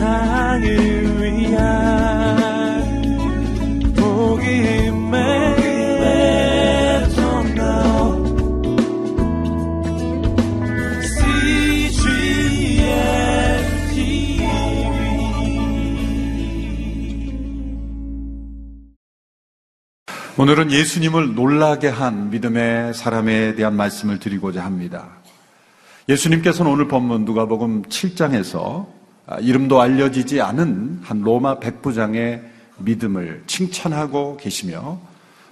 세상을 위한 복음의 오늘은 예수님을 놀라게 한 믿음의 사람에 대한 말씀을 드리고자 합니다. 예수님께서는 오늘 본문 누가복음 7장에서 아, 이름도 알려지지 않은 한 로마 백부장의 믿음을 칭찬하고 계시며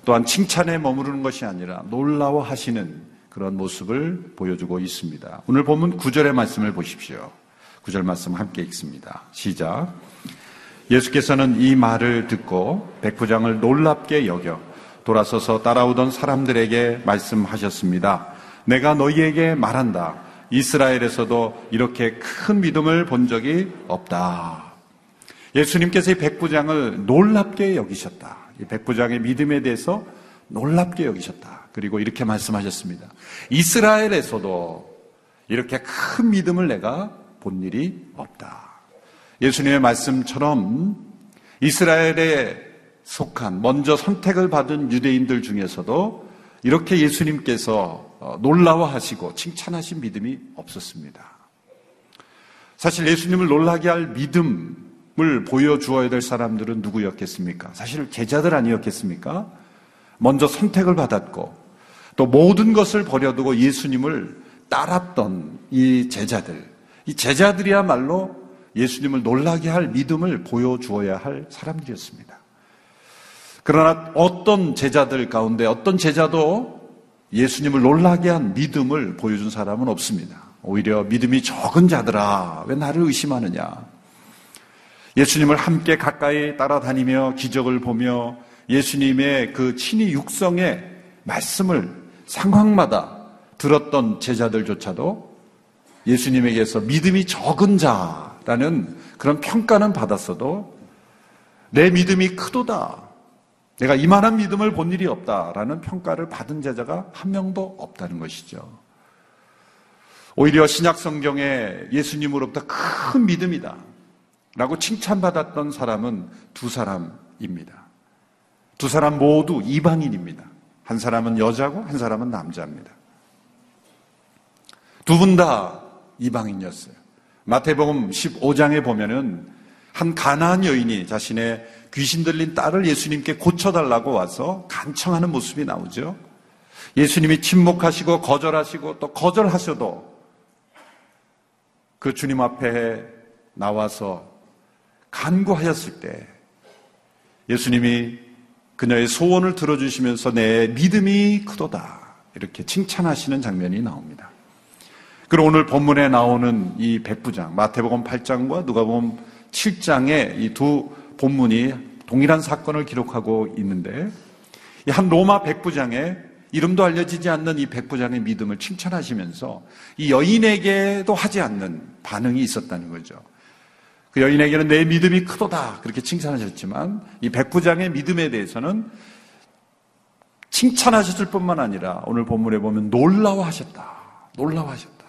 또한 칭찬에 머무르는 것이 아니라 놀라워하시는 그런 모습을 보여주고 있습니다. 오늘 본문 9절의 말씀을 보십시오. 9절 말씀 함께 읽습니다. 시작. 예수께서는 이 말을 듣고 백부장을 놀랍게 여겨 돌아서서 따라오던 사람들에게 말씀하셨습니다. 내가 너희에게 말한다. 이스라엘에서도 이렇게 큰 믿음을 본 적이 없다. 예수님께서 이 백부장을 놀랍게 여기셨다. 이 백부장의 믿음에 대해서 놀랍게 여기셨다. 그리고 이렇게 말씀하셨습니다. 이스라엘에서도 이렇게 큰 믿음을 내가 본 일이 없다. 예수님의 말씀처럼 이스라엘의 속한 먼저 선택을 받은 유대인들 중에서도 이렇게 예수님께서 어, 놀라워하시고 칭찬하신 믿음이 없었습니다. 사실 예수님을 놀라게 할 믿음을 보여주어야 될 사람들은 누구였겠습니까? 사실 제자들 아니었겠습니까? 먼저 선택을 받았고 또 모든 것을 버려두고 예수님을 따랐던 이 제자들. 이 제자들이야말로 예수님을 놀라게 할 믿음을 보여주어야 할 사람들이었습니다. 그러나 어떤 제자들 가운데 어떤 제자도 예수님을 놀라게 한 믿음을 보여준 사람은 없습니다. 오히려 믿음이 적은 자들아, 왜 나를 의심하느냐? 예수님을 함께 가까이 따라다니며 기적을 보며 예수님의 그 친히 육성의 말씀을 상황마다 들었던 제자들조차도 예수님에게서 믿음이 적은 자라는 그런 평가는 받았어도 내 믿음이 크도다. 내가 이만한 믿음을 본 일이 없다라는 평가를 받은 제자가 한 명도 없다는 것이죠. 오히려 신약 성경에 예수님으로부터 큰 믿음이다. 라고 칭찬받았던 사람은 두 사람입니다. 두 사람 모두 이방인입니다. 한 사람은 여자고 한 사람은 남자입니다. 두 분 다 이방인이었어요. 마태복음 15장에 보면은 한 가나안 여인이 자신의 귀신 들린 딸을 예수님께 고쳐달라고 와서 간청하는 모습이 나오죠. 예수님이 침묵하시고 거절하시고 또 거절하셔도 그 주님 앞에 나와서 간구하였을 때 예수님이 그녀의 소원을 들어주시면서 내 믿음이 크도다. 이렇게 칭찬하시는 장면이 나옵니다. 그리고 오늘 본문에 나오는 이 백부장, 마태복음 8장과 누가복음 7장의 이 두 본문이 동일한 사건을 기록하고 있는데 한 로마 백부장의 이름도 알려지지 않는 이 백부장의 믿음을 칭찬하시면서 이 여인에게도 하지 않는 반응이 있었다는 거죠. 그 여인에게는 내 믿음이 크도다 그렇게 칭찬하셨지만 이 백부장의 믿음에 대해서는 칭찬하셨을 뿐만 아니라 오늘 본문에 보면 놀라워하셨다. 놀라워하셨다.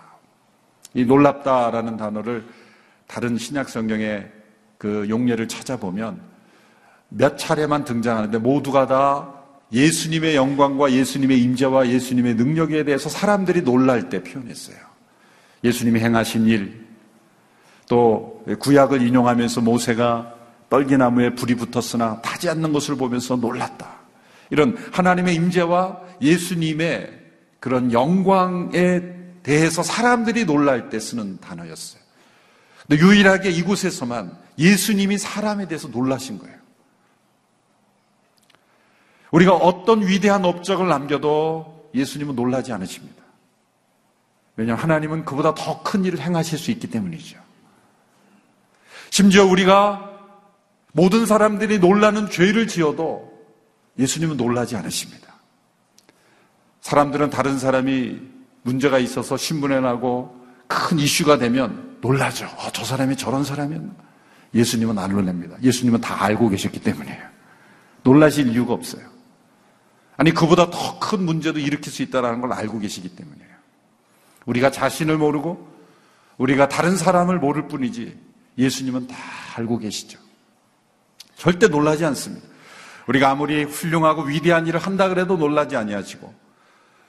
이 놀랍다라는 단어를 다른 신약 성경의 그 용례를 찾아보면 몇 차례만 등장하는데 모두가 다 예수님의 영광과 예수님의 임재와 예수님의 능력에 대해서 사람들이 놀랄 때 표현했어요. 예수님이 행하신 일, 또 구약을 인용하면서 모세가 떨기나무에 불이 붙었으나 타지 않는 것을 보면서 놀랐다. 이런 하나님의 임재와 예수님의 그런 영광에 대해서 사람들이 놀랄 때 쓰는 단어였어요. 근데 유일하게 이곳에서만 예수님이 사람에 대해서 놀라신 거예요. 우리가 어떤 위대한 업적을 남겨도 예수님은 놀라지 않으십니다. 왜냐하면 하나님은 그보다 더 큰 일을 행하실 수 있기 때문이죠. 심지어 우리가 모든 사람들이 놀라는 죄를 지어도 예수님은 놀라지 않으십니다. 사람들은 다른 사람이 문제가 있어서 신문에 나고 큰 이슈가 되면 놀라죠. 어, 저 사람이 저런 사람이었나. 예수님은 안 놀랍니다. 예수님은 다 알고 계셨기 때문이에요. 놀라실 이유가 없어요. 아니, 그보다 더 큰 문제도 일으킬 수 있다는 걸 알고 계시기 때문이에요. 우리가 자신을 모르고 우리가 다른 사람을 모를 뿐이지 예수님은 다 알고 계시죠. 절대 놀라지 않습니다. 우리가 아무리 훌륭하고 위대한 일을 한다 그래도 놀라지 아니하시고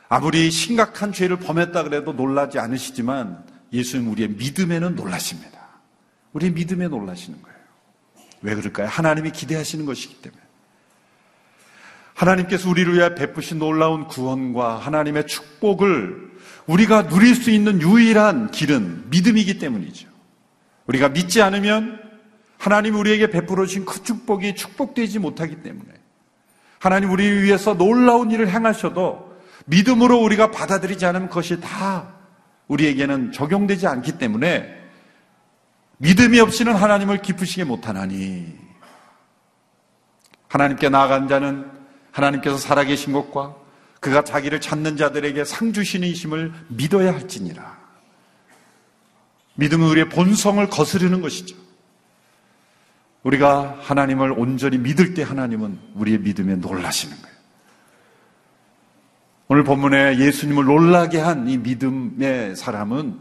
아무리 심각한 죄를 범했다 그래도 놀라지 않으시지만 예수님 우리의 믿음에는 놀라십니다. 우리의 믿음에 놀라시는 거예요. 왜 그럴까요? 하나님이 기대하시는 것이기 때문에. 하나님께서 우리를 위해 베푸신 놀라운 구원과 하나님의 축복을 우리가 누릴 수 있는 유일한 길은 믿음이기 때문이죠. 우리가 믿지 않으면 하나님 우리에게 베풀어 주신 그 축복이 축복되지 못하기 때문에 하나님 우리 위해서 놀라운 일을 행하셔도 믿음으로 우리가 받아들이지 않으면 그것이 다 우리에게는 적용되지 않기 때문에 믿음이 없이는 하나님을 기쁘시게 못하나니 하나님께 나아간 자는 하나님께서 살아계신 것과 그가 자기를 찾는 자들에게 상 주시는 이심을 믿어야 할지니라. 믿음은 우리의 본성을 거스르는 것이죠. 우리가 하나님을 온전히 믿을 때 하나님은 우리의 믿음에 놀라시는 거예요. 오늘 본문에 예수님을 놀라게 한 이 믿음의 사람은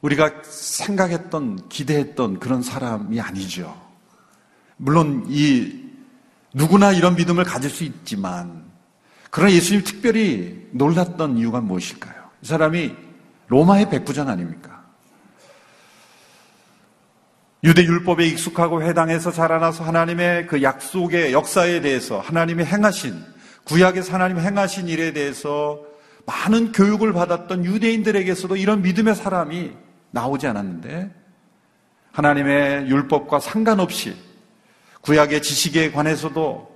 우리가 생각했던, 기대했던 그런 사람이 아니죠. 물론 이 누구나 이런 믿음을 가질 수 있지만 그러나 예수님 특별히 놀랐던 이유가 무엇일까요? 이 사람이 로마의 백부장 아닙니까? 유대 율법에 익숙하고 회당에서 자라나서 하나님의 그 약속의 역사에 대해서 하나님이 행하신 구약에서 하나님이 행하신 일에 대해서 많은 교육을 받았던 유대인들에게서도 이런 믿음의 사람이 나오지 않았는데 하나님의 율법과 상관없이 구약의 지식에 관해서도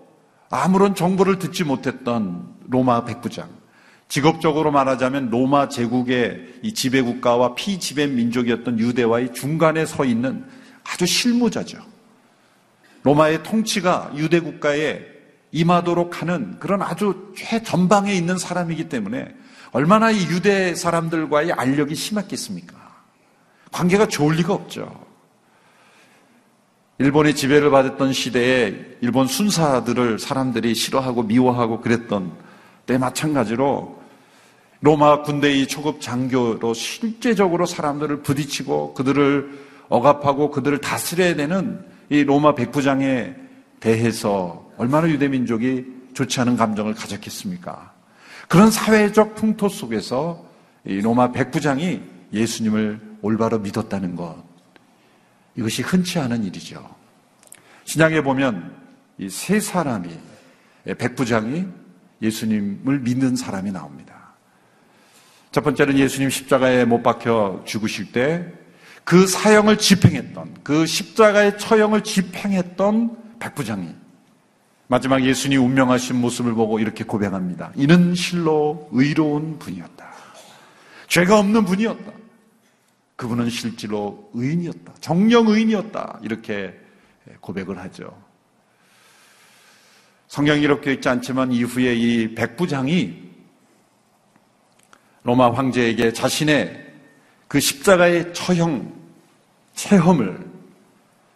아무런 정보를 듣지 못했던 로마 백부장. 직업적으로 말하자면 로마 제국의 이 지배국가와 피지배 민족이었던 유대와의 중간에 서 있는 아주 실무자죠. 로마의 통치가 유대 국가에 임하도록 하는 그런 아주 최전방에 있는 사람이기 때문에 얼마나 이 유대 사람들과의 알력이 심했겠습니까? 관계가 좋을 리가 없죠. 일본의 지배를 받았던 시대에 일본 순사들을 사람들이 싫어하고 미워하고 그랬던 때 마찬가지로 로마 군대의 초급 장교로 실제적으로 사람들을 부딪히고 그들을 억압하고 그들을 다스려야 되는 이 로마 백부장에 대해서 얼마나 유대민족이 좋지 않은 감정을 가졌겠습니까? 그런 사회적 풍토 속에서 이 로마 백부장이 예수님을 올바로 믿었다는 것. 이것이 흔치 않은 일이죠. 신약에 보면 이 세 사람이 백부장이 예수님을 믿는 사람이 나옵니다. 첫 번째는 예수님 십자가에 못 박혀 죽으실 때 그 사형을 집행했던 그 십자가의 처형을 집행했던 백부장이 마지막 예수님 운명하신 모습을 보고 이렇게 고백합니다. 이는 실로 의로운 분이었다. 죄가 없는 분이었다. 그분은 실제로 의인이었다. 정령 의인이었다. 이렇게 고백을 하죠. 성경이 이렇게 있지 않지만 이후에 이 백부장이 로마 황제에게 자신의 그 십자가의 처형, 체험을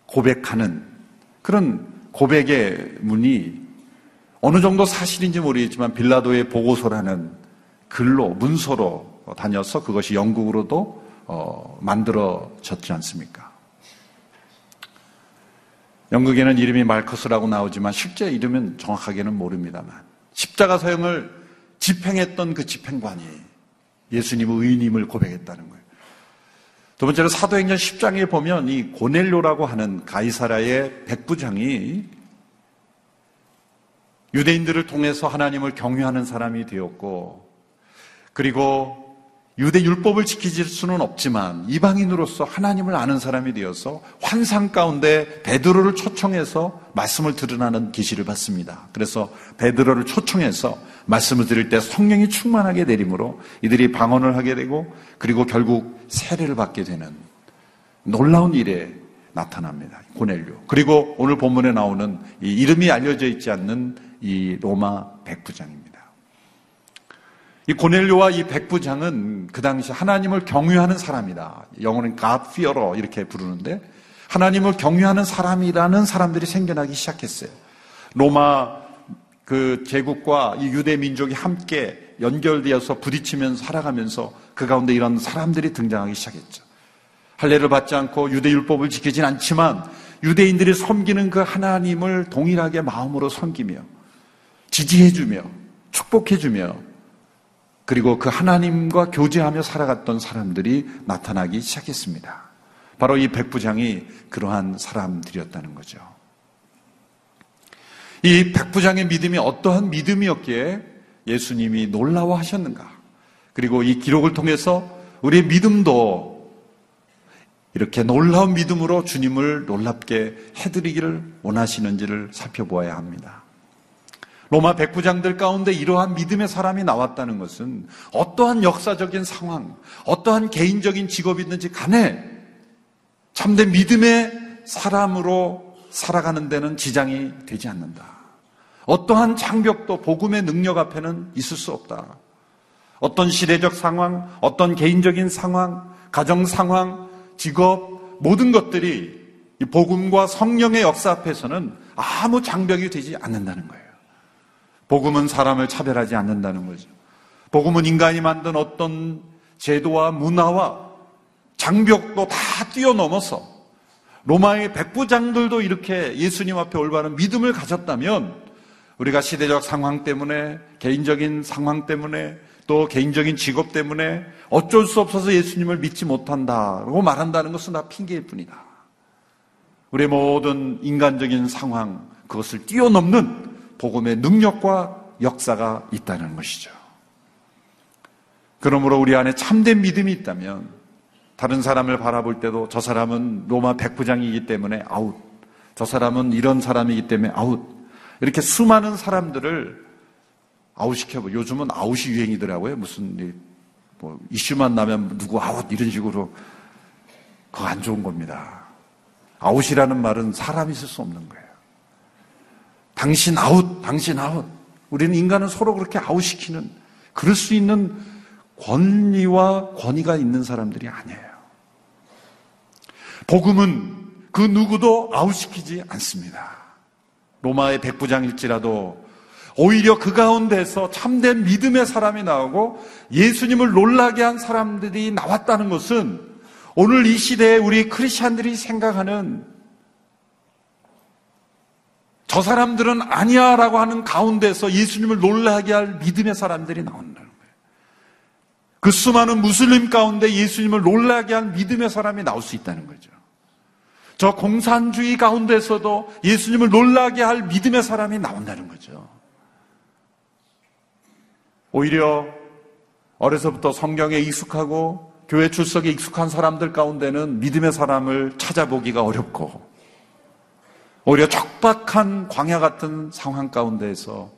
고백하는 그런 고백의 문이 어느 정도 사실인지 모르겠지만 빌라도의 보고서라는 글로, 문서로 다녀서 그것이 영국으로도 어, 만들어졌지 않습니까? 영국에는 이름이 말커스라고 나오지만 실제 이름은 정확하게는 모릅니다만 십자가 사형을 집행했던 그 집행관이 예수님의 의인임을 고백했다는 거예요. 두 번째로 사도행전 10장에 보면 이 고넬료라고 하는 가이사라의 백부장이 유대인들을 통해서 하나님을 경유하는 사람이 되었고 그리고 유대 율법을 지키질 수는 없지만 이방인으로서 하나님을 아는 사람이 되어서 환상 가운데 베드로를 초청해서 말씀을 들으라는 계시를 받습니다. 그래서 베드로를 초청해서 말씀을 들을 때 성령이 충만하게 내림으로 이들이 방언을 하게 되고 그리고 결국 세례를 받게 되는 놀라운 일에 나타납니다. 고넬료. 그리고 오늘 본문에 나오는 이 이름이 알려져 있지 않는 이 로마 백부장입니다. 이 고넬료와 이 백부장은 그 당시 하나님을 경유하는 사람이다. 영어는 God fearer 이렇게 부르는데 하나님을 경유하는 사람이라는 사람들이 생겨나기 시작했어요. 로마 그 제국과 이 유대 민족이 함께 연결되어서 부딪히면서 살아가면서 그 가운데 이런 사람들이 등장하기 시작했죠. 할례를 받지 않고 유대 율법을 지키진 않지만 유대인들이 섬기는 그 하나님을 동일하게 마음으로 섬기며 지지해주며 축복해주며 그리고 그 하나님과 교제하며 살아갔던 사람들이 나타나기 시작했습니다. 바로 이 백부장이 그러한 사람들이었다는 거죠. 이 백부장의 믿음이 어떠한 믿음이었기에 예수님이 놀라워하셨는가? 그리고 이 기록을 통해서 우리의 믿음도 이렇게 놀라운 믿음으로 주님을 놀랍게 해드리기를 원하시는지를 살펴보아야 합니다. 로마 백부장들 가운데 이러한 믿음의 사람이 나왔다는 것은 어떠한 역사적인 상황, 어떠한 개인적인 직업이 있는지 간에 참된 믿음의 사람으로 살아가는 데는 지장이 되지 않는다. 어떠한 장벽도 복음의 능력 앞에는 있을 수 없다. 어떤 시대적 상황, 어떤 개인적인 상황, 가정 상황, 직업, 모든 것들이 이 복음과 성령의 역사 앞에서는 아무 장벽이 되지 않는다는 거예요. 복음은 사람을 차별하지 않는다는 거죠. 복음은 인간이 만든 어떤 제도와 문화와 장벽도 다 뛰어넘어서 로마의 백부장들도 이렇게 예수님 앞에 올바른 믿음을 가졌다면 우리가 시대적 상황 때문에 개인적인 상황 때문에 또 개인적인 직업 때문에 어쩔 수 없어서 예수님을 믿지 못한다고 말한다는 것은 다 핑계일 뿐이다. 우리의 모든 인간적인 상황, 그것을 뛰어넘는 복음의 능력과 역사가 있다는 것이죠. 그러므로 우리 안에 참된 믿음이 있다면 다른 사람을 바라볼 때도 저 사람은 로마 백부장이기 때문에 아웃. 저 사람은 이런 사람이기 때문에 아웃. 이렇게 수많은 사람들을 아웃시켜보. 요즘은 아웃이 유행이더라고요. 무슨 뭐 이슈만 나면 누구 아웃 이런 식으로 그거 안 좋은 겁니다. 아웃이라는 말은 사람이 있을 수 없는 거예요. 당신 아웃, 당신 아웃. 우리는 인간은 서로 그렇게 아웃시키는 그럴 수 있는 권리와 권위가 있는 사람들이 아니에요. 복음은 그 누구도 아웃시키지 않습니다. 로마의 백부장일지라도 오히려 그 가운데서 참된 믿음의 사람이 나오고 예수님을 놀라게 한 사람들이 나왔다는 것은 오늘 이 시대에 우리 크리스찬들이 생각하는 저 사람들은 아니야 라고 하는 가운데서 예수님을 놀라게 할 믿음의 사람들이 나온다는 거예요. 그 수많은 무슬림 가운데 예수님을 놀라게 할 믿음의 사람이 나올 수 있다는 거죠. 저 공산주의 가운데서도 예수님을 놀라게 할 믿음의 사람이 나온다는 거죠. 오히려 어려서부터 성경에 익숙하고 교회 출석에 익숙한 사람들 가운데는 믿음의 사람을 찾아보기가 어렵고 오히려 척박한 광야 같은 상황 가운데에서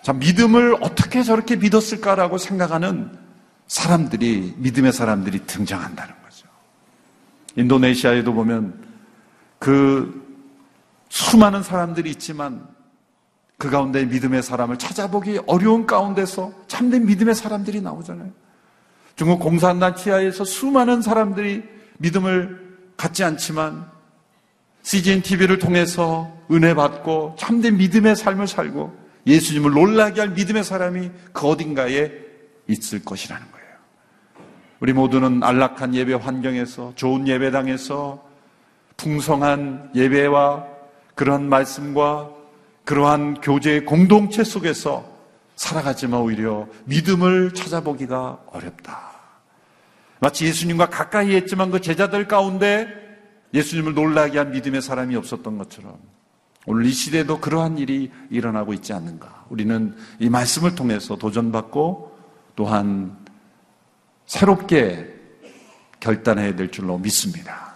자, 믿음을 어떻게 저렇게 믿었을까라고 생각하는 사람들이, 믿음의 사람들이 등장한다는 거죠. 인도네시아에도 보면 그 수많은 사람들이 있지만 그 가운데 믿음의 사람을 찾아보기 어려운 가운데서 참된 믿음의 사람들이 나오잖아요. 중국 공산당 치하에서 수많은 사람들이 믿음을 갖지 않지만 CGN TV를 통해서 은혜 받고 참된 믿음의 삶을 살고 예수님을 놀라게 할 믿음의 사람이 그 어딘가에 있을 것이라는 거예요. 우리 모두는 안락한 예배 환경에서 좋은 예배당에서 풍성한 예배와 그런 말씀과 그러한 교제의 공동체 속에서 살아가지만 오히려 믿음을 찾아보기가 어렵다. 마치 예수님과 가까이 했지만 그 제자들 가운데 예수님을 놀라게 한 믿음의 사람이 없었던 것처럼 오늘 이 시대에도 그러한 일이 일어나고 있지 않는가. 우리는 이 말씀을 통해서 도전받고 또한 새롭게 결단해야 될 줄로 믿습니다.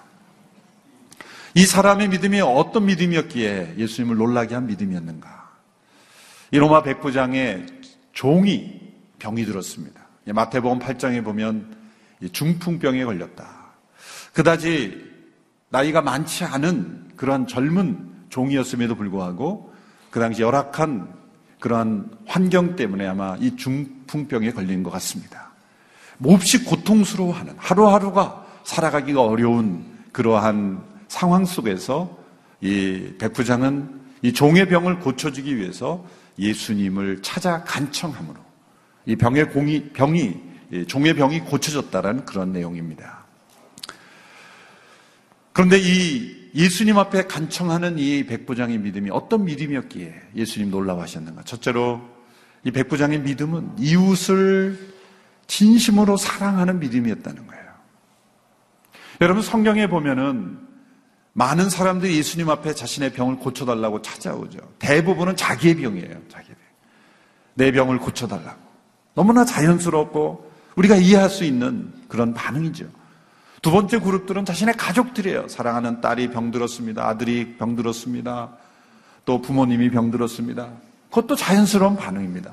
이 사람의 믿음이 어떤 믿음이었기에 예수님을 놀라게 한 믿음이었는가? 이 로마 백부장의 종이 병이 들었습니다. 마태복음 8장에 보면 중풍병에 걸렸다. 그다지 나이가 많지 않은 그러한 젊은 종이었음에도 불구하고 그 당시 열악한 그러한 환경 때문에 아마 이 중풍병에 걸린 것 같습니다. 몹시 고통스러워하는 하루하루가 살아가기가 어려운 그러한 상황 속에서 이 백부장은 이 종의 병을 고쳐주기 위해서 예수님을 찾아 간청함으로 이 병의 공이, 병이 종의 병이 고쳐졌다라는 그런 내용입니다. 그런데 이 예수님 앞에 간청하는 이 백부장의 믿음이 어떤 믿음이었기에 예수님 놀라워하셨는가? 첫째로 이 백부장의 믿음은 이웃을 진심으로 사랑하는 믿음이었다는 거예요. 여러분 성경에 보면은 많은 사람들이 예수님 앞에 자신의 병을 고쳐달라고 찾아오죠. 대부분은 자기의 병이에요. 자기 병. 내 병을 고쳐달라고. 너무나 자연스럽고 우리가 이해할 수 있는 그런 반응이죠. 두 번째 그룹들은 자신의 가족들이에요. 사랑하는 딸이 병들었습니다. 아들이 병들었습니다. 또 부모님이 병들었습니다. 그것도 자연스러운 반응입니다.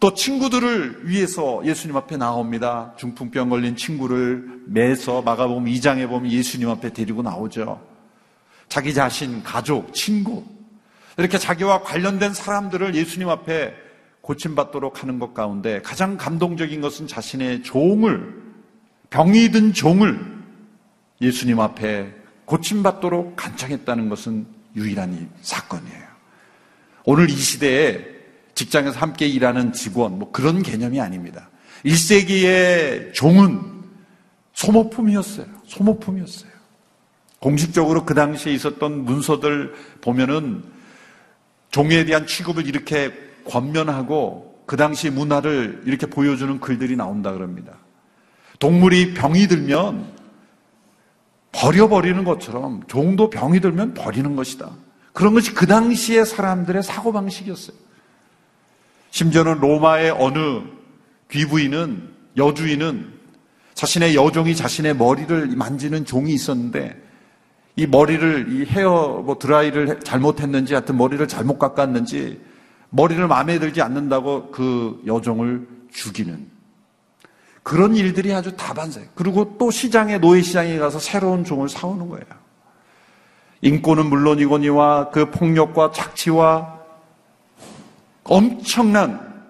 또 친구들을 위해서 예수님 앞에 나옵니다. 중풍병 걸린 친구를 매서 마가복음 2장에 보면 예수님 앞에 데리고 나오죠. 자기 자신, 가족, 친구 이렇게 자기와 관련된 사람들을 예수님 앞에 고침받도록 하는 것 가운데 가장 감동적인 것은 자신의 종을 병이 든 종을 예수님 앞에 고침받도록 간청했다는 것은 유일한 사건이에요. 오늘 이 시대에 직장에서 함께 일하는 직원, 뭐 그런 개념이 아닙니다. 1세기의 종은 소모품이었어요. 소모품이었어요. 공식적으로 그 당시에 있었던 문서들 보면은 종에 대한 취급을 이렇게 권면하고 그 당시 문화를 이렇게 보여주는 글들이 나온다 그럽니다. 동물이 병이 들면 버려버리는 것처럼 종도 병이 들면 버리는 것이다. 그런 것이 그 당시의 사람들의 사고방식이었어요. 심지어는 로마의 어느 귀부인은 여주인은 자신의 여종이 자신의 머리를 만지는 종이 있었는데 이 머리를 이 헤어 뭐 드라이를 잘못했는지 하여튼 머리를 잘못 깎았는지 머리를 마음에 들지 않는다고 그 여종을 죽이는 그런 일들이 아주 다반사예요. 그리고 또 시장에 노예 시장에 가서 새로운 종을 사오는 거예요. 인권은 물론이거니와 그 폭력과 착취와 엄청난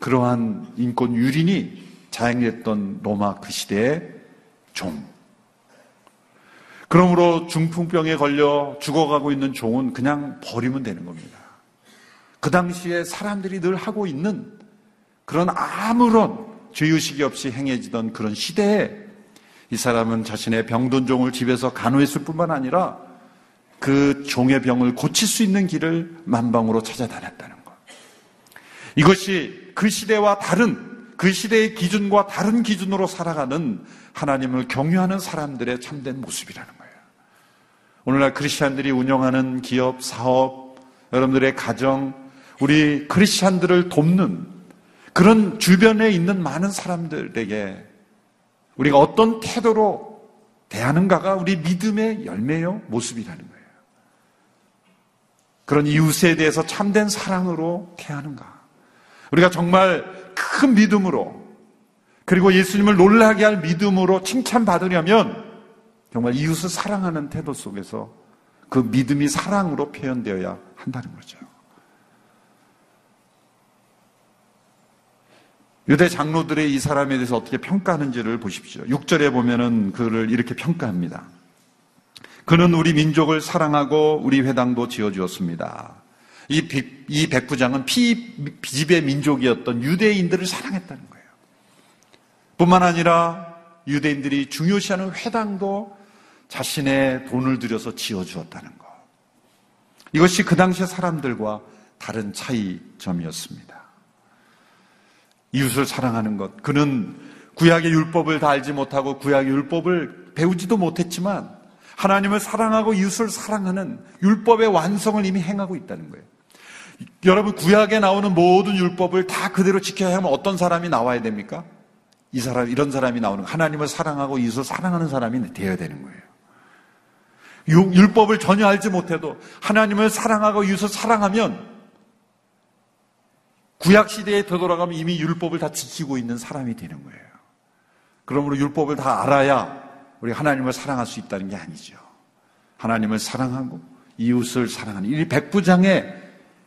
그러한 인권 유린이 자행됐던 로마 그 시대의 종. 그러므로 중풍병에 걸려 죽어가고 있는 종은 그냥 버리면 되는 겁니다. 그 당시에 사람들이 늘 하고 있는 그런 아무런 죄의식이 없이 행해지던 그런 시대에 이 사람은 자신의 병든 종을 집에서 간호했을 뿐만 아니라 그 종의 병을 고칠 수 있는 길을 만방으로 찾아다녔다는 것. 이것이 그 시대와 다른 그 시대의 기준과 다른 기준으로 살아가는 하나님을 경유하는 사람들의 참된 모습이라는 거예요. 오늘날 크리스천들이 운영하는 기업, 사업, 여러분들의 가정, 우리 크리스천들을 돕는 그런 주변에 있는 많은 사람들에게 우리가 어떤 태도로 대하는가가 우리 믿음의 열매요 모습이라는 거예요. 그런 이웃에 대해서 참된 사랑으로 대하는가. 우리가 정말 큰 믿음으로 그리고 예수님을 놀라게 할 믿음으로 칭찬받으려면 정말 이웃을 사랑하는 태도 속에서 그 믿음이 사랑으로 표현되어야 한다는 거죠. 유대 장로들의 이 사람에 대해서 어떻게 평가하는지를 보십시오. 6절에 보면은 그를 이렇게 평가합니다. 그는 우리 민족을 사랑하고 우리 회당도 지어주었습니다. 이, 백, 이 백부장은 피집의 민족이었던 유대인들을 사랑했다는 거예요. 뿐만 아니라 유대인들이 중요시하는 회당도 자신의 돈을 들여서 지어주었다는 것. 이것이 그 당시의 사람들과 다른 차이점이었습니다. 이웃을 사랑하는 것. 그는 구약의 율법을 다 알지 못하고 구약의 율법을 배우지도 못했지만 하나님을 사랑하고 이웃을 사랑하는 율법의 완성을 이미 행하고 있다는 거예요. 여러분 구약에 나오는 모든 율법을 다 그대로 지켜야 하면 어떤 사람이 나와야 됩니까? 이 사람 이런 사람이 나오는 거. 하나님을 사랑하고 이웃을 사랑하는 사람이 되어야 되는 거예요. 율법을 전혀 알지 못해도 하나님을 사랑하고 이웃을 사랑하면 구약 시대에 되돌아가면 이미 율법을 다 지키고 있는 사람이 되는 거예요. 그러므로 율법을 다 알아야 우리 하나님을 사랑할 수 있다는 게 아니죠. 하나님을 사랑하고 이웃을 사랑하는 이 백부장의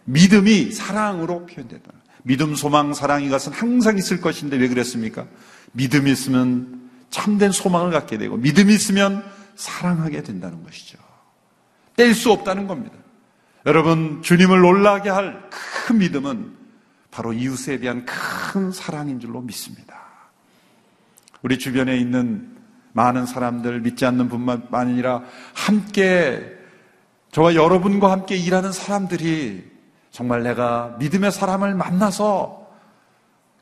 믿음이 사랑으로 표현됐다. 믿음, 소망, 사랑 이것은 항상 있을 것인데 왜 그랬습니까? 믿음이 있으면 참된 소망을 갖게 되고 믿음이 있으면 사랑하게 된다는 것이죠. 뗄 수 없다는 겁니다. 여러분 주님을 놀라게 할 큰 믿음은 바로 이웃에 대한 큰 사랑인 줄로 믿습니다. 우리 주변에 있는 많은 사람들 믿지 않는 분만 아니라 함께 저와 여러분과 함께 일하는 사람들이 정말 내가 믿음의 사람을 만나서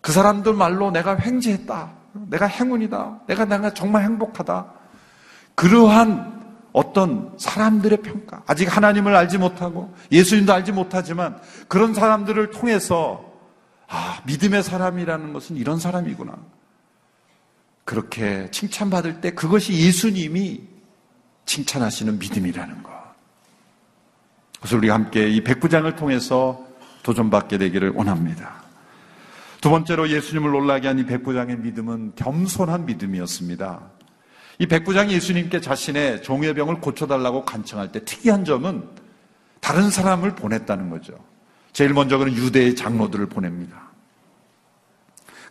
그 사람들 말로 내가 횡재했다. 내가 행운이다. 내가 내가 정말 행복하다. 그러한 어떤 사람들의 평가. 아직 하나님을 알지 못하고 예수님도 알지 못하지만 그런 사람들을 통해서 아, 믿음의 사람이라는 것은 이런 사람이구나. 그렇게 칭찬받을 때 그것이 예수님이 칭찬하시는 믿음이라는 것. 그래서 우리 함께 이 백부장을 통해서 도전받게 되기를 원합니다. 두 번째로 예수님을 놀라게 한 이 백부장의 믿음은 겸손한 믿음이었습니다. 이 백부장이 예수님께 자신의 종의 병을 고쳐달라고 간청할 때 특이한 점은 다른 사람을 보냈다는 거죠. 제일 먼저 그는 유대의 장로들을 보냅니다.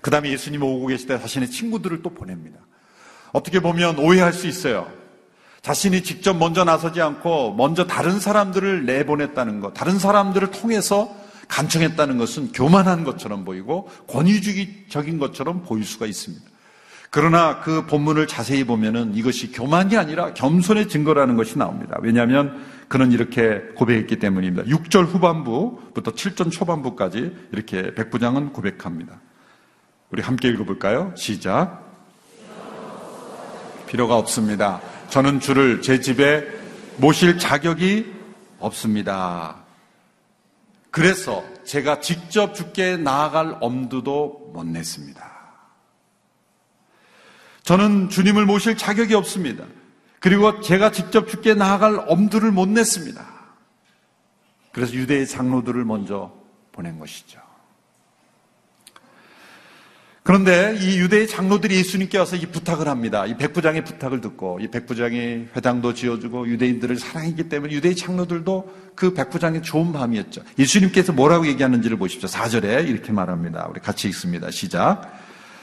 그 다음에 예수님 오고 계실 때 자신의 친구들을 또 보냅니다. 어떻게 보면 오해할 수 있어요. 자신이 직접 먼저 나서지 않고 먼저 다른 사람들을 내보냈다는 것, 다른 사람들을 통해서 간청했다는 것은 교만한 것처럼 보이고 권위주의적인 것처럼 보일 수가 있습니다. 그러나 그 본문을 자세히 보면은 이것이 교만이 아니라 겸손의 증거라는 것이 나옵니다. 왜냐하면 그는 이렇게 고백했기 때문입니다. 6절 후반부부터 7절 초반부까지 이렇게 백부장은 고백합니다. 우리 함께 읽어볼까요? 시작. 필요가 없습니다. 저는 주를 제 집에 모실 자격이 없습니다. 그래서 제가 직접 죽게 나아갈 엄두도 못 냈습니다. 저는 주님을 모실 자격이 없습니다. 그리고 제가 직접 죽게 나아갈 엄두를 못 냈습니다. 그래서 유대의 장로들을 먼저 보낸 것이죠. 그런데 이 유대의 장로들이 예수님께 와서 이 부탁을 합니다. 이 백부장의 부탁을 듣고 이 백부장이 회당도 지어주고 유대인들을 사랑했기 때문에 유대의 장로들도 그 백부장의 좋은 마음이었죠. 예수님께서 뭐라고 얘기하는지를 보십시오. 4절에 이렇게 말합니다. 우리 같이 읽습니다. 시작.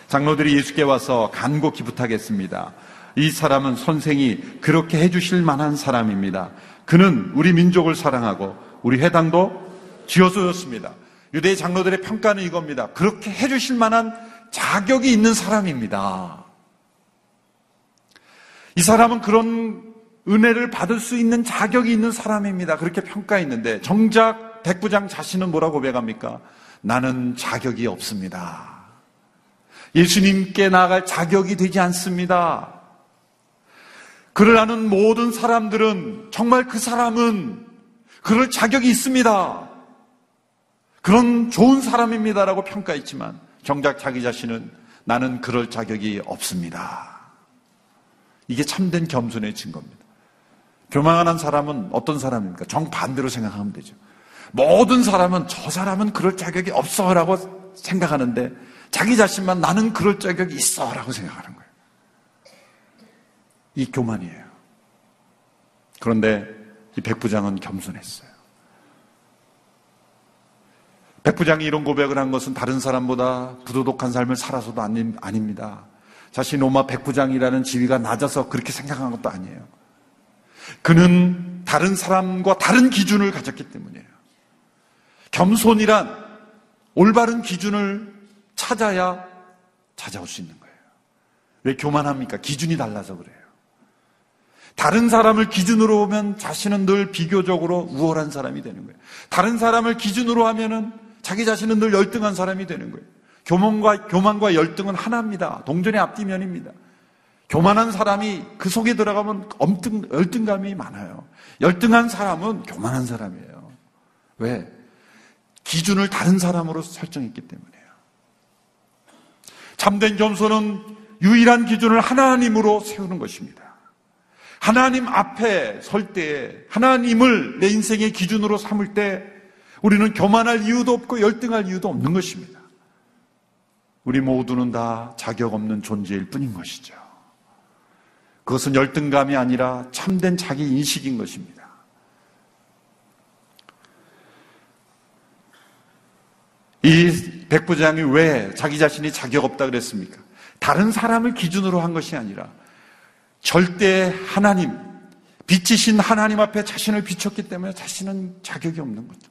장로들이 예수께 와서 간곡히 부탁했습니다. 이 사람은 선생이 그렇게 해주실 만한 사람입니다. 그는 우리 민족을 사랑하고 우리 회당도 지어주었습니다. 유대의 장로들의 평가는 이겁니다. 그렇게 해주실 만한 자격이 있는 사람입니다. 이 사람은 그런 은혜를 받을 수 있는 자격이 있는 사람입니다. 그렇게 평가했는데 정작 백부장 자신은 뭐라고 고백합니까? 나는 자격이 없습니다. 예수님께 나아갈 자격이 되지 않습니다. 그를 아는 모든 사람들은 정말 그 사람은 그럴 자격이 있습니다. 그런 좋은 사람입니다라고 평가했지만 정작 자기 자신은 나는 그럴 자격이 없습니다. 이게 참된 겸손의 증거입니다. 교만한 사람은 어떤 사람입니까? 정반대로 생각하면 되죠. 모든 사람은 저 사람은 그럴 자격이 없어라고 생각하는데 자기 자신만 나는 그럴 자격이 있어 라고 생각하는 거예요. 이 교만이에요. 그런데 이 백부장은 겸손했어요. 백부장이 이런 고백을 한 것은 다른 사람보다 부도덕한 삶을 살아서도 아닙니다. 자신 로마 백부장이라는 지위가 낮아서 그렇게 생각한 것도 아니에요. 그는 다른 사람과 다른 기준을 가졌기 때문이에요. 겸손이란 올바른 기준을 찾아야 찾아올 수 있는 거예요. 왜 교만합니까? 기준이 달라서 그래요. 다른 사람을 기준으로 보면 자신은 늘 비교적으로 우월한 사람이 되는 거예요. 다른 사람을 기준으로 하면은 자기 자신은 늘 열등한 사람이 되는 거예요. 교만과, 교만과 열등은 하나입니다. 동전의 앞뒤면입니다. 교만한 사람이 그 속에 들어가면 엄등, 열등감이 많아요. 열등한 사람은 교만한 사람이에요. 왜? 기준을 다른 사람으로 설정했기 때문이에요. 참된 겸손은 유일한 기준을 하나님으로 세우는 것입니다. 하나님 앞에 설 때에 하나님을 내 인생의 기준으로 삼을 때 우리는 교만할 이유도 없고 열등할 이유도 없는 것입니다. 우리 모두는 다 자격 없는 존재일 뿐인 것이죠. 그것은 열등감이 아니라 참된 자기 인식인 것입니다. 이 백부장이 왜 자기 자신이 자격 없다 그랬습니까? 다른 사람을 기준으로 한 것이 아니라 절대 하나님, 빛이신 하나님 앞에 자신을 비췄기 때문에 자신은 자격이 없는 거죠.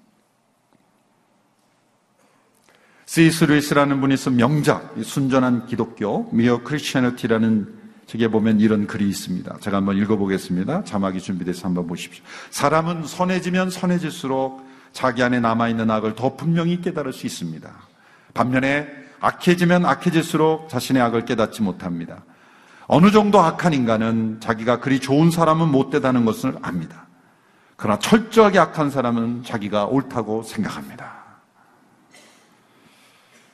C.S. 루이스라는 분이 쓴 명작, 순전한 기독교, 미어 크리스천티라는 책에 보면 이런 글이 있습니다. 제가 한번 읽어보겠습니다. 자막이 준비돼서 한번 보십시오. 사람은 선해지면 선해질수록 자기 안에 남아있는 악을 더 분명히 깨달을 수 있습니다. 반면에 악해지면 악해질수록 자신의 악을 깨닫지 못합니다. 어느 정도 악한 인간은 자기가 그리 좋은 사람은 못 되다는 것을 압니다. 그러나 철저하게 악한 사람은 자기가 옳다고 생각합니다.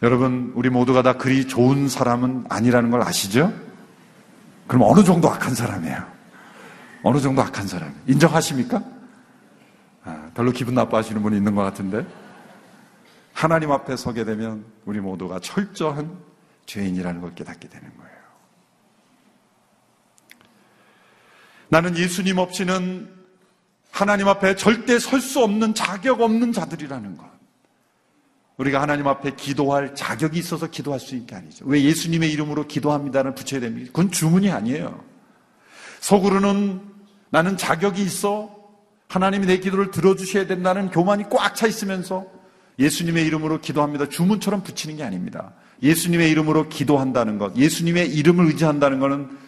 여러분, 우리 모두가 다 그리 좋은 사람은 아니라는 걸 아시죠? 그럼 어느 정도 악한 사람이에요? 어느 정도 악한 사람? 인정하십니까? 아, 별로 기분 나빠하시는 분이 있는 것 같은데. 하나님 앞에 서게 되면 우리 모두가 철저한 죄인이라는 걸 깨닫게 되는 거예요. 나는 예수님 없이는 하나님 앞에 절대 설 수 없는 자격 없는 자들이라는 것. 우리가 하나님 앞에 기도할 자격이 있어서 기도할 수 있는 게 아니죠. 왜 예수님의 이름으로 기도합니다를 붙여야 됩니까? 그건 주문이 아니에요. 속으로는 나는 자격이 있어 하나님이 내 기도를 들어주셔야 된다는 교만이 꽉 차 있으면서 예수님의 이름으로 기도합니다. 주문처럼 붙이는 게 아닙니다. 예수님의 이름으로 기도한다는 것, 예수님의 이름을 의지한다는 것은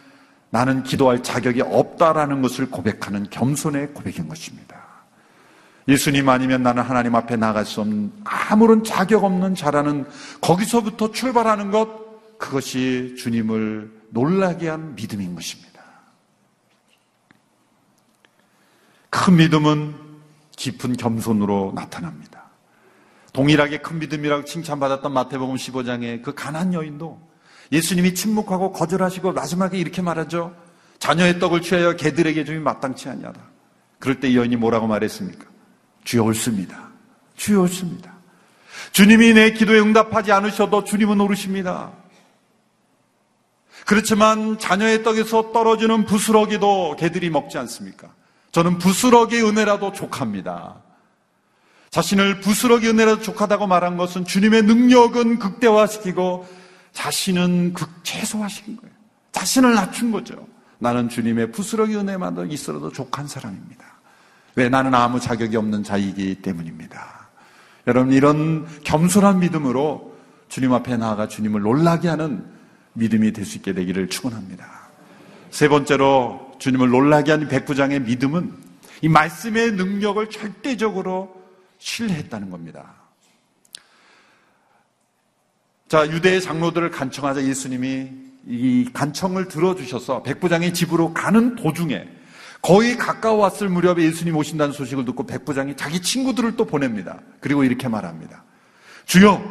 나는 기도할 자격이 없다라는 것을 고백하는 겸손의 고백인 것입니다. 예수님 아니면 나는 하나님 앞에 나갈 수 없는 아무런 자격 없는 자라는 거기서부터 출발하는 것, 그것이 주님을 놀라게 한 믿음인 것입니다. 큰 믿음은 깊은 겸손으로 나타납니다. 동일하게 큰 믿음이라고 칭찬받았던 마태복음 15장의 그 가난 여인도 예수님이 침묵하고 거절하시고 마지막에 이렇게 말하죠. 자녀의 떡을 취하여 개들에게 주이 마땅치 아니하다. 그럴 때 여인이 뭐라고 말했습니까? 주여 옳습니다. 주여 옳습니다. 주님이 내 기도에 응답하지 않으셔도 주님은 오르십니다. 그렇지만 자녀의 떡에서 떨어지는 부스러기도 개들이 먹지 않습니까? 저는 부스러기 은혜라도 족합니다. 자신을 부스러기 은혜라도 족하다고 말한 것은 주님의 능력은 극대화시키고 자신은 극 최소화시킨 거예요. 자신을 낮춘 거죠. 나는 주님의 부스러기 은혜만 있어도 족한 사람입니다. 왜 나는 아무 자격이 없는 자이기 때문입니다. 여러분 이런 겸손한 믿음으로 주님 앞에 나아가 주님을 놀라게 하는 믿음이 될 수 있게 되기를 축원합니다. 세 번째로 주님을 놀라게 하는 백부장의 믿음은 이 말씀의 능력을 절대적으로 신뢰했다는 겁니다. 자, 유대의 장로들을 간청하자 예수님이 이 간청을 들어주셔서 백부장의 집으로 가는 도중에 거의 가까워왔을 무렵에 예수님 오신다는 소식을 듣고 백부장이 자기 친구들을 또 보냅니다. 그리고 이렇게 말합니다. 주여,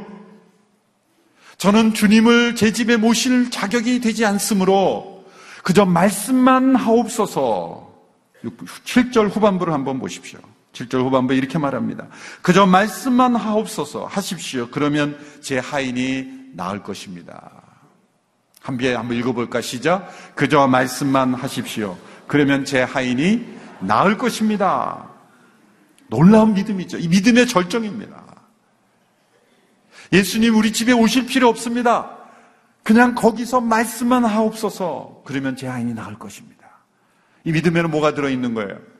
저는 주님을 제 집에 모실 자격이 되지 않으므로 그저 말씀만 하옵소서. 7절 후반부를 한번 보십시오. 7절 후반부에 이렇게 말합니다. 그저 말씀만 하옵소서 하십시오. 그러면 제 하인이 나을 것입니다. 한비에 한번 읽어볼까 시작. 그저 말씀만 하십시오. 그러면 제 하인이 나을 것입니다. 놀라운 믿음이죠. 이 믿음의 절정입니다. 예수님 우리 집에 오실 필요 없습니다. 그냥 거기서 말씀만 하옵소서. 그러면 제 하인이 나을 것입니다. 이 믿음에는 뭐가 들어있는 거예요?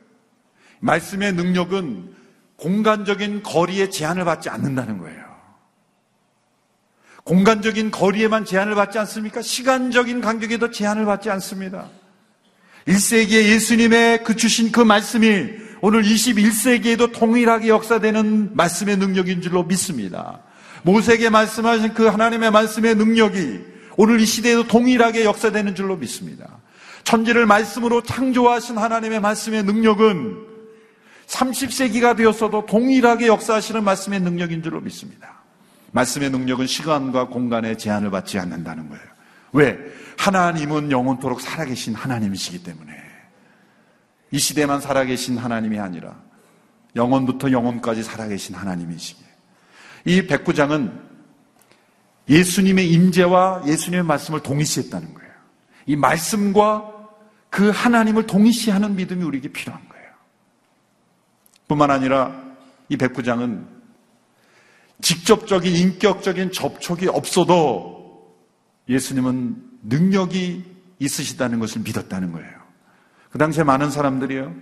말씀의 능력은 공간적인 거리에 제한을 받지 않는다는 거예요. 공간적인 거리에만 제한을 받지 않습니까? 시간적인 간격에도 제한을 받지 않습니다. 1세기에 예수님의 그 주신 그 말씀이 오늘 21세기에도 동일하게 역사되는 말씀의 능력인 줄로 믿습니다. 모세에게 말씀하신 그 하나님의 말씀의 능력이 오늘 이 시대에도 동일하게 역사되는 줄로 믿습니다. 천지를 말씀으로 창조하신 하나님의 말씀의 능력은 30세기가 되었어도 동일하게 역사하시는 말씀의 능력인 줄로 믿습니다. 말씀의 능력은 시간과 공간에 제한을 받지 않는다는 거예요. 왜? 하나님은 영원토록 살아계신 하나님이시기 때문에 이 시대만 살아계신 하나님이 아니라 영원부터 영원까지 살아계신 하나님이시기에 이 백부장은 예수님의 임재와 예수님의 말씀을 동일시했다는 거예요. 이 말씀과 그 하나님을 동일시하는 믿음이 우리에게 거예요. 뿐만 아니라 이 백부장은 직접적인 인격적인 접촉이 없어도 예수님은 능력이 있으시다는 것을 믿었다는 거예요. 그 당시에 많은 사람들이요.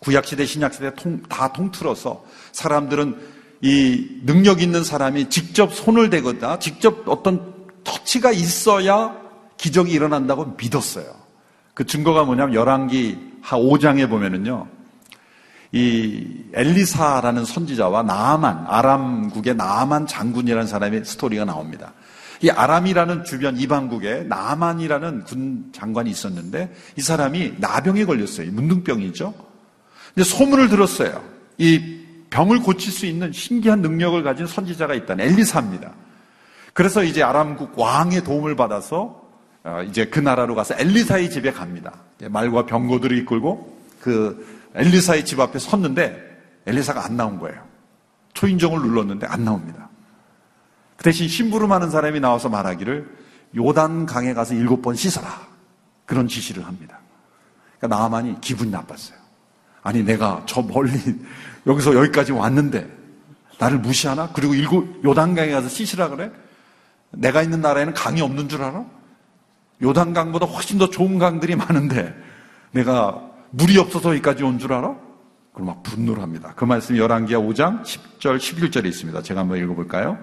구약시대, 신약시대 통, 다 통틀어서 사람들은 이 능력 있는 사람이 직접 손을 대거나 직접 어떤 터치가 있어야 기적이 일어난다고 믿었어요. 그 증거가 뭐냐면 열왕기 하 5장에 보면은요. 이 엘리사라는 선지자와 나아만 아람국의 나아만 장군이라는 사람의 스토리가 나옵니다. 이 아람이라는 주변 이방국에 나만이라는 군 장관이 있었는데 이 사람이 나병에 걸렸어요. 문둥병이죠. 근데 소문을 들었어요. 이 병을 고칠 수 있는 신기한 능력을 가진 선지자가 있다는 엘리사입니다. 그래서 이제 아람국 왕의 도움을 받아서 어, 이제 그 나라로 가서 엘리사의 집에 갑니다. 말과 병거들을 이끌고 그 엘리사의 집 앞에 섰는데 엘리사가 안 나온 거예요. 초인종을 눌렀는데 안 나옵니다. 그 대신 심부름하는 사람이 나와서 말하기를 요단 강에 가서 일곱 번 씻어라. 그런 지시를 합니다. 그러니까 나만이 기분이 나빴어요. 아니 내가 저 멀리 여기서 여기까지 왔는데 나를 무시하나? 그리고 일곱 요단강에 가서 씻으라 그래? 내가 있는 나라에는 강이 없는 줄 알아? 요단강보다 훨씬 더 좋은 강들이 많은데 내가 물이 없어서 여기까지 온 줄 알아? 그럼 막 분노를 합니다. 그 말씀이 열왕기하 5장 10절 11절에 있습니다. 제가 한번 읽어볼까요?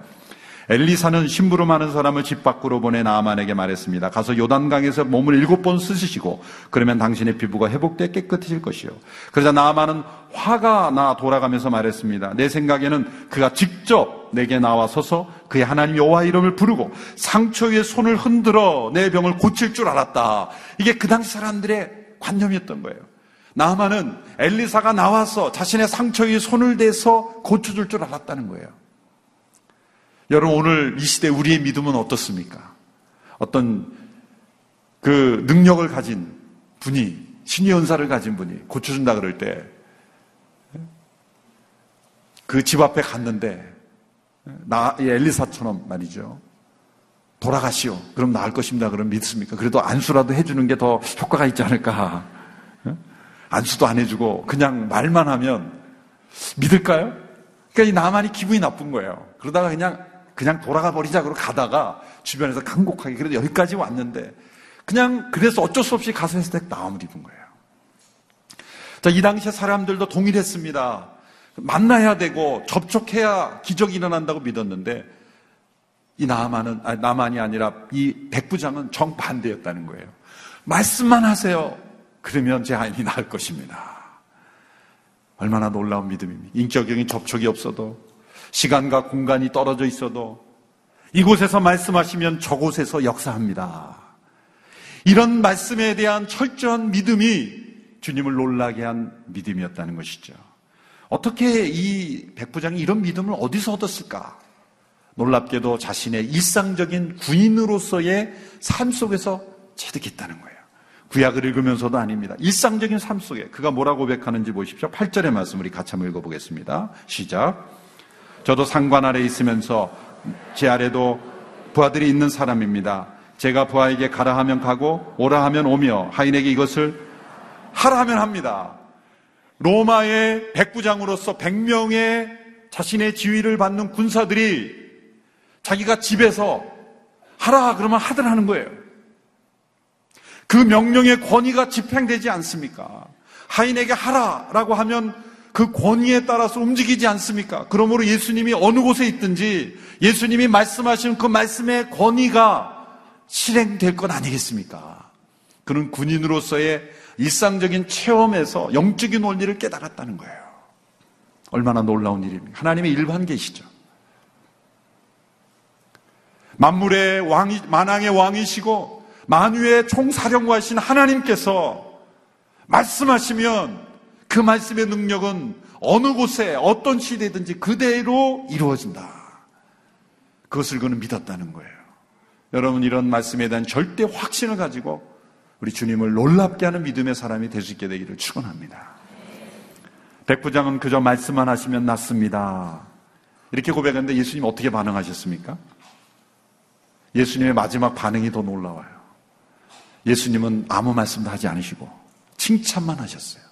엘리사는 심부름하는 사람을 집 밖으로 보내 나아만에게 말했습니다. 가서 요단강에서 몸을 일곱 번 쓰시고 그러면 당신의 피부가 회복돼 깨끗해질 것이요. 그러자 나아만은 화가 나 돌아가면서 말했습니다. 내 생각에는 그가 직접 내게 나와 서서 그의 하나님 여호와 이름을 부르고 상처 위에 손을 흔들어 내 병을 고칠 줄 알았다. 이게 그 당시 사람들의 관념이었던 거예요. 나아만은 엘리사가 나와서 자신의 상처 위에 손을 대서 고쳐줄 줄 알았다는 거예요. 여러분 오늘 이 시대 우리의 믿음은 어떻습니까? 어떤 그 능력을 가진 분이 신의 연사를 가진 분이 고쳐준다 그럴 때 그 집 앞에 갔는데 나 엘리사처럼 말이죠. 돌아가시오. 그럼 나을 것입니다. 그럼 믿습니까? 그래도 안수라도 해주는 게 더 효과가 있지 않을까? 안수도 안 해주고 그냥 말만 하면 믿을까요? 그러니까 이 나만이 기분이 나쁜 거예요. 그러다가 그냥 그냥 돌아가 버리자 그러고 가다가 주변에서 강곡하게 그래도 여기까지 왔는데 그냥 그래서 어쩔 수 없이 가서 했을 때 마음을 입은 거예요. 자, 이 당시에 사람들도 동일했습니다. 만나야 되고 접촉해야 기적이 일어난다고 믿었는데 이 나만은 아니, 나만이 아니라 이 백부장은 정반대였다는 거예요. 말씀만 하세요. 그러면 제 아이이 나을 것입니다. 얼마나 놀라운 믿음입니까? 인격적인 접촉이 없어도 시간과 공간이 떨어져 있어도 이곳에서 말씀하시면 저곳에서 역사합니다. 이런 말씀에 대한 철저한 믿음이 주님을 놀라게 한 믿음이었다는 것이죠. 어떻게 이 백부장이 이런 믿음을 어디서 얻었을까? 놀랍게도 자신의 일상적인 군인으로서의 삶 속에서 체득했다는 거예요. 구약을 읽으면서도 아닙니다. 일상적인 삶 속에 그가 뭐라고 고백하는지 보십시오. 8절의 말씀 우리 같이 한번 읽어보겠습니다. 시작. 저도 상관 아래 있으면서 제 아래도 부하들이 있는 사람입니다. 제가 부하에게 가라 하면 가고 오라 하면 오며 하인에게 이것을 하라 하면 합니다. 로마의 백부장으로서 100명의 자신의 지위를 받는 군사들이 자기가 집에서 하라 그러면 하더라는 거예요. 그 명령의 권위가 집행되지 않습니까? 하인에게 하라라고 하면 그 권위에 따라서 움직이지 않습니까? 그러므로 예수님이 어느 곳에 있든지 예수님이 말씀하시는 그 말씀의 권위가 실행될 것 아니겠습니까? 그는 군인으로서의 일상적인 체험에서 영적인 원리를 깨달았다는 거예요. 얼마나 놀라운 일입니까? 하나님의 일반 계시죠. 만물의 왕이, 만왕의 왕이시고 만유의 총사령관이신 하나님께서 말씀하시면 그 말씀의 능력은 어느 곳에 어떤 시대든지 그대로 이루어진다. 그것을 그는 믿었다는 거예요. 여러분 이런 말씀에 대한 절대 확신을 가지고 우리 주님을 놀랍게 하는 믿음의 사람이 될 수 있게 되기를 축원합니다. 백부장은 그저 말씀만 하시면 낫습니다. 이렇게 고백했는데 예수님 어떻게 반응하셨습니까? 예수님의 마지막 반응이 더 놀라워요. 예수님은 아무 말씀도 하지 않으시고 칭찬만 하셨어요.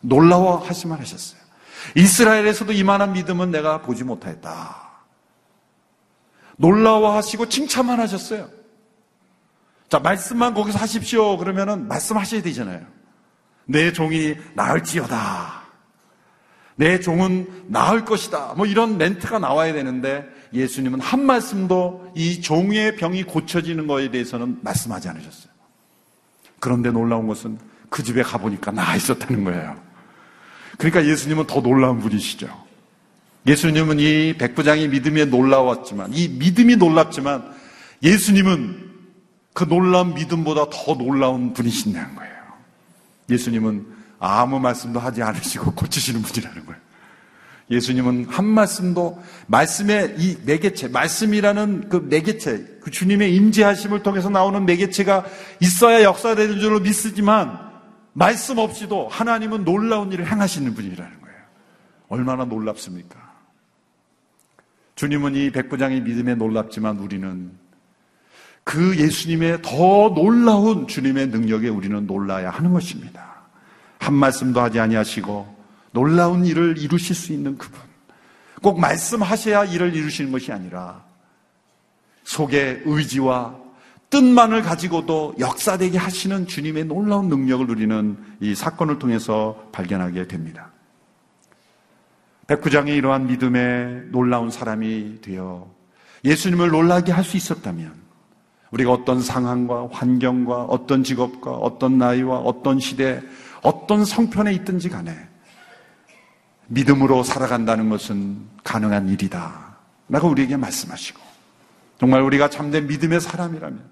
놀라워 하시만 하셨어요. 이스라엘에서도 이만한 믿음은 내가 보지 못하였다. 놀라워 하시고 칭찬만 하셨어요. 자, 말씀만 거기서 하십시오. 그러면은 말씀하셔야 되잖아요. 내 종이 나을지어다. 내 종은 나을 것이다. 뭐 이런 멘트가 나와야 되는데 예수님은 한 말씀도 이 종의 병이 고쳐지는 것에 대해서는 말씀하지 않으셨어요. 그런데 놀라운 것은 그 집에 가보니까 나아 있었다는 거예요. 그러니까 예수님은 더 놀라운 분이시죠. 예수님은 이 백부장이 믿음에 놀라웠지만, 이 믿음이 놀랍지만, 예수님은 그 놀라운 믿음보다 더 놀라운 분이신다는 거예요. 예수님은 아무 말씀도 하지 않으시고 고치시는 분이라는 거예요. 예수님은 한 말씀도 말씀의 이 매개체, 말씀이라는 그 매개체, 그 주님의 임재하심을 통해서 나오는 매개체가 있어야 역사되는 줄로 믿으지만 말씀 없이도 하나님은 놀라운 일을 행하시는 분이라는 거예요. 얼마나 놀랍습니까? 주님은 이 백부장의 믿음에 놀랍지만 우리는 그 예수님의 더 놀라운 주님의 능력에 우리는 놀라야 하는 것입니다. 한 말씀도 하지 아니하시고 놀라운 일을 이루실 수 있는 그분. 꼭 말씀하셔야 일을 이루시는 것이 아니라 속에 의지와 뜻만을 가지고도 역사되게 하시는 주님의 놀라운 능력을 누리는 이 사건을 통해서 발견하게 됩니다. 백구장의 이러한 믿음에 놀라운 사람이 되어 예수님을 놀라게 할 수 있었다면 우리가 어떤 상황과 환경과 어떤 직업과 어떤 나이와 어떤 시대, 어떤 성편에 있든지 간에 믿음으로 살아간다는 것은 가능한 일이다. 라고 우리에게 말씀하시고 정말 우리가 참된 믿음의 사람이라면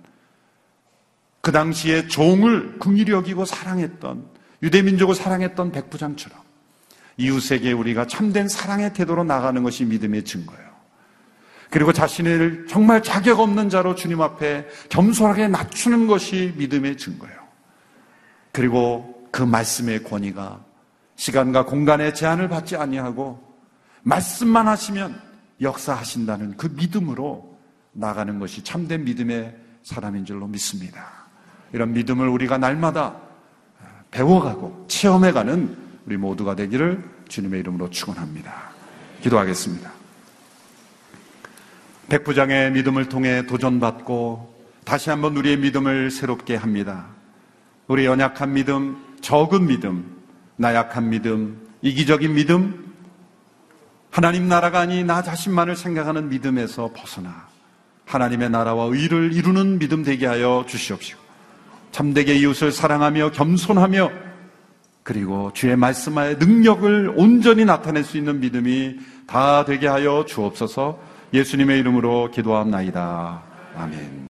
그 당시에 종을 긍휼히 여기고 사랑했던 유대민족을 사랑했던 백부장처럼 이웃에게 우리가 참된 사랑의 태도로 나가는 것이 믿음의 증거예요. 그리고 자신을 정말 자격 없는 자로 주님 앞에 겸손하게 낮추는 것이 믿음의 증거예요. 그리고 그 말씀의 권위가 시간과 공간의 제한을 받지 아니하고 말씀만 하시면 역사하신다는 그 믿음으로 나가는 것이 참된 믿음의 사람인 줄로 믿습니다. 이런 믿음을 우리가 날마다 배워가고 체험해가는 우리 모두가 되기를 주님의 이름으로 축원합니다. 기도하겠습니다. 백부장의 믿음을 통해 도전받고 다시 한번 우리의 믿음을 새롭게 합니다. 우리 연약한 믿음, 적은 믿음, 나약한 믿음, 이기적인 믿음, 하나님 나라가 아니 나 자신만을 생각하는 믿음에서 벗어나 하나님의 나라와 의를 이루는 믿음 되게 하여 주시옵시고 참되게 이웃을 사랑하며 겸손하며 그리고 주의 말씀하에 능력을 온전히 나타낼 수 있는 믿음이 다 되게 하여 주옵소서 예수님의 이름으로 기도합나이다. 아멘.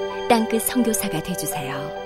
땅끝 성교사가 되주세요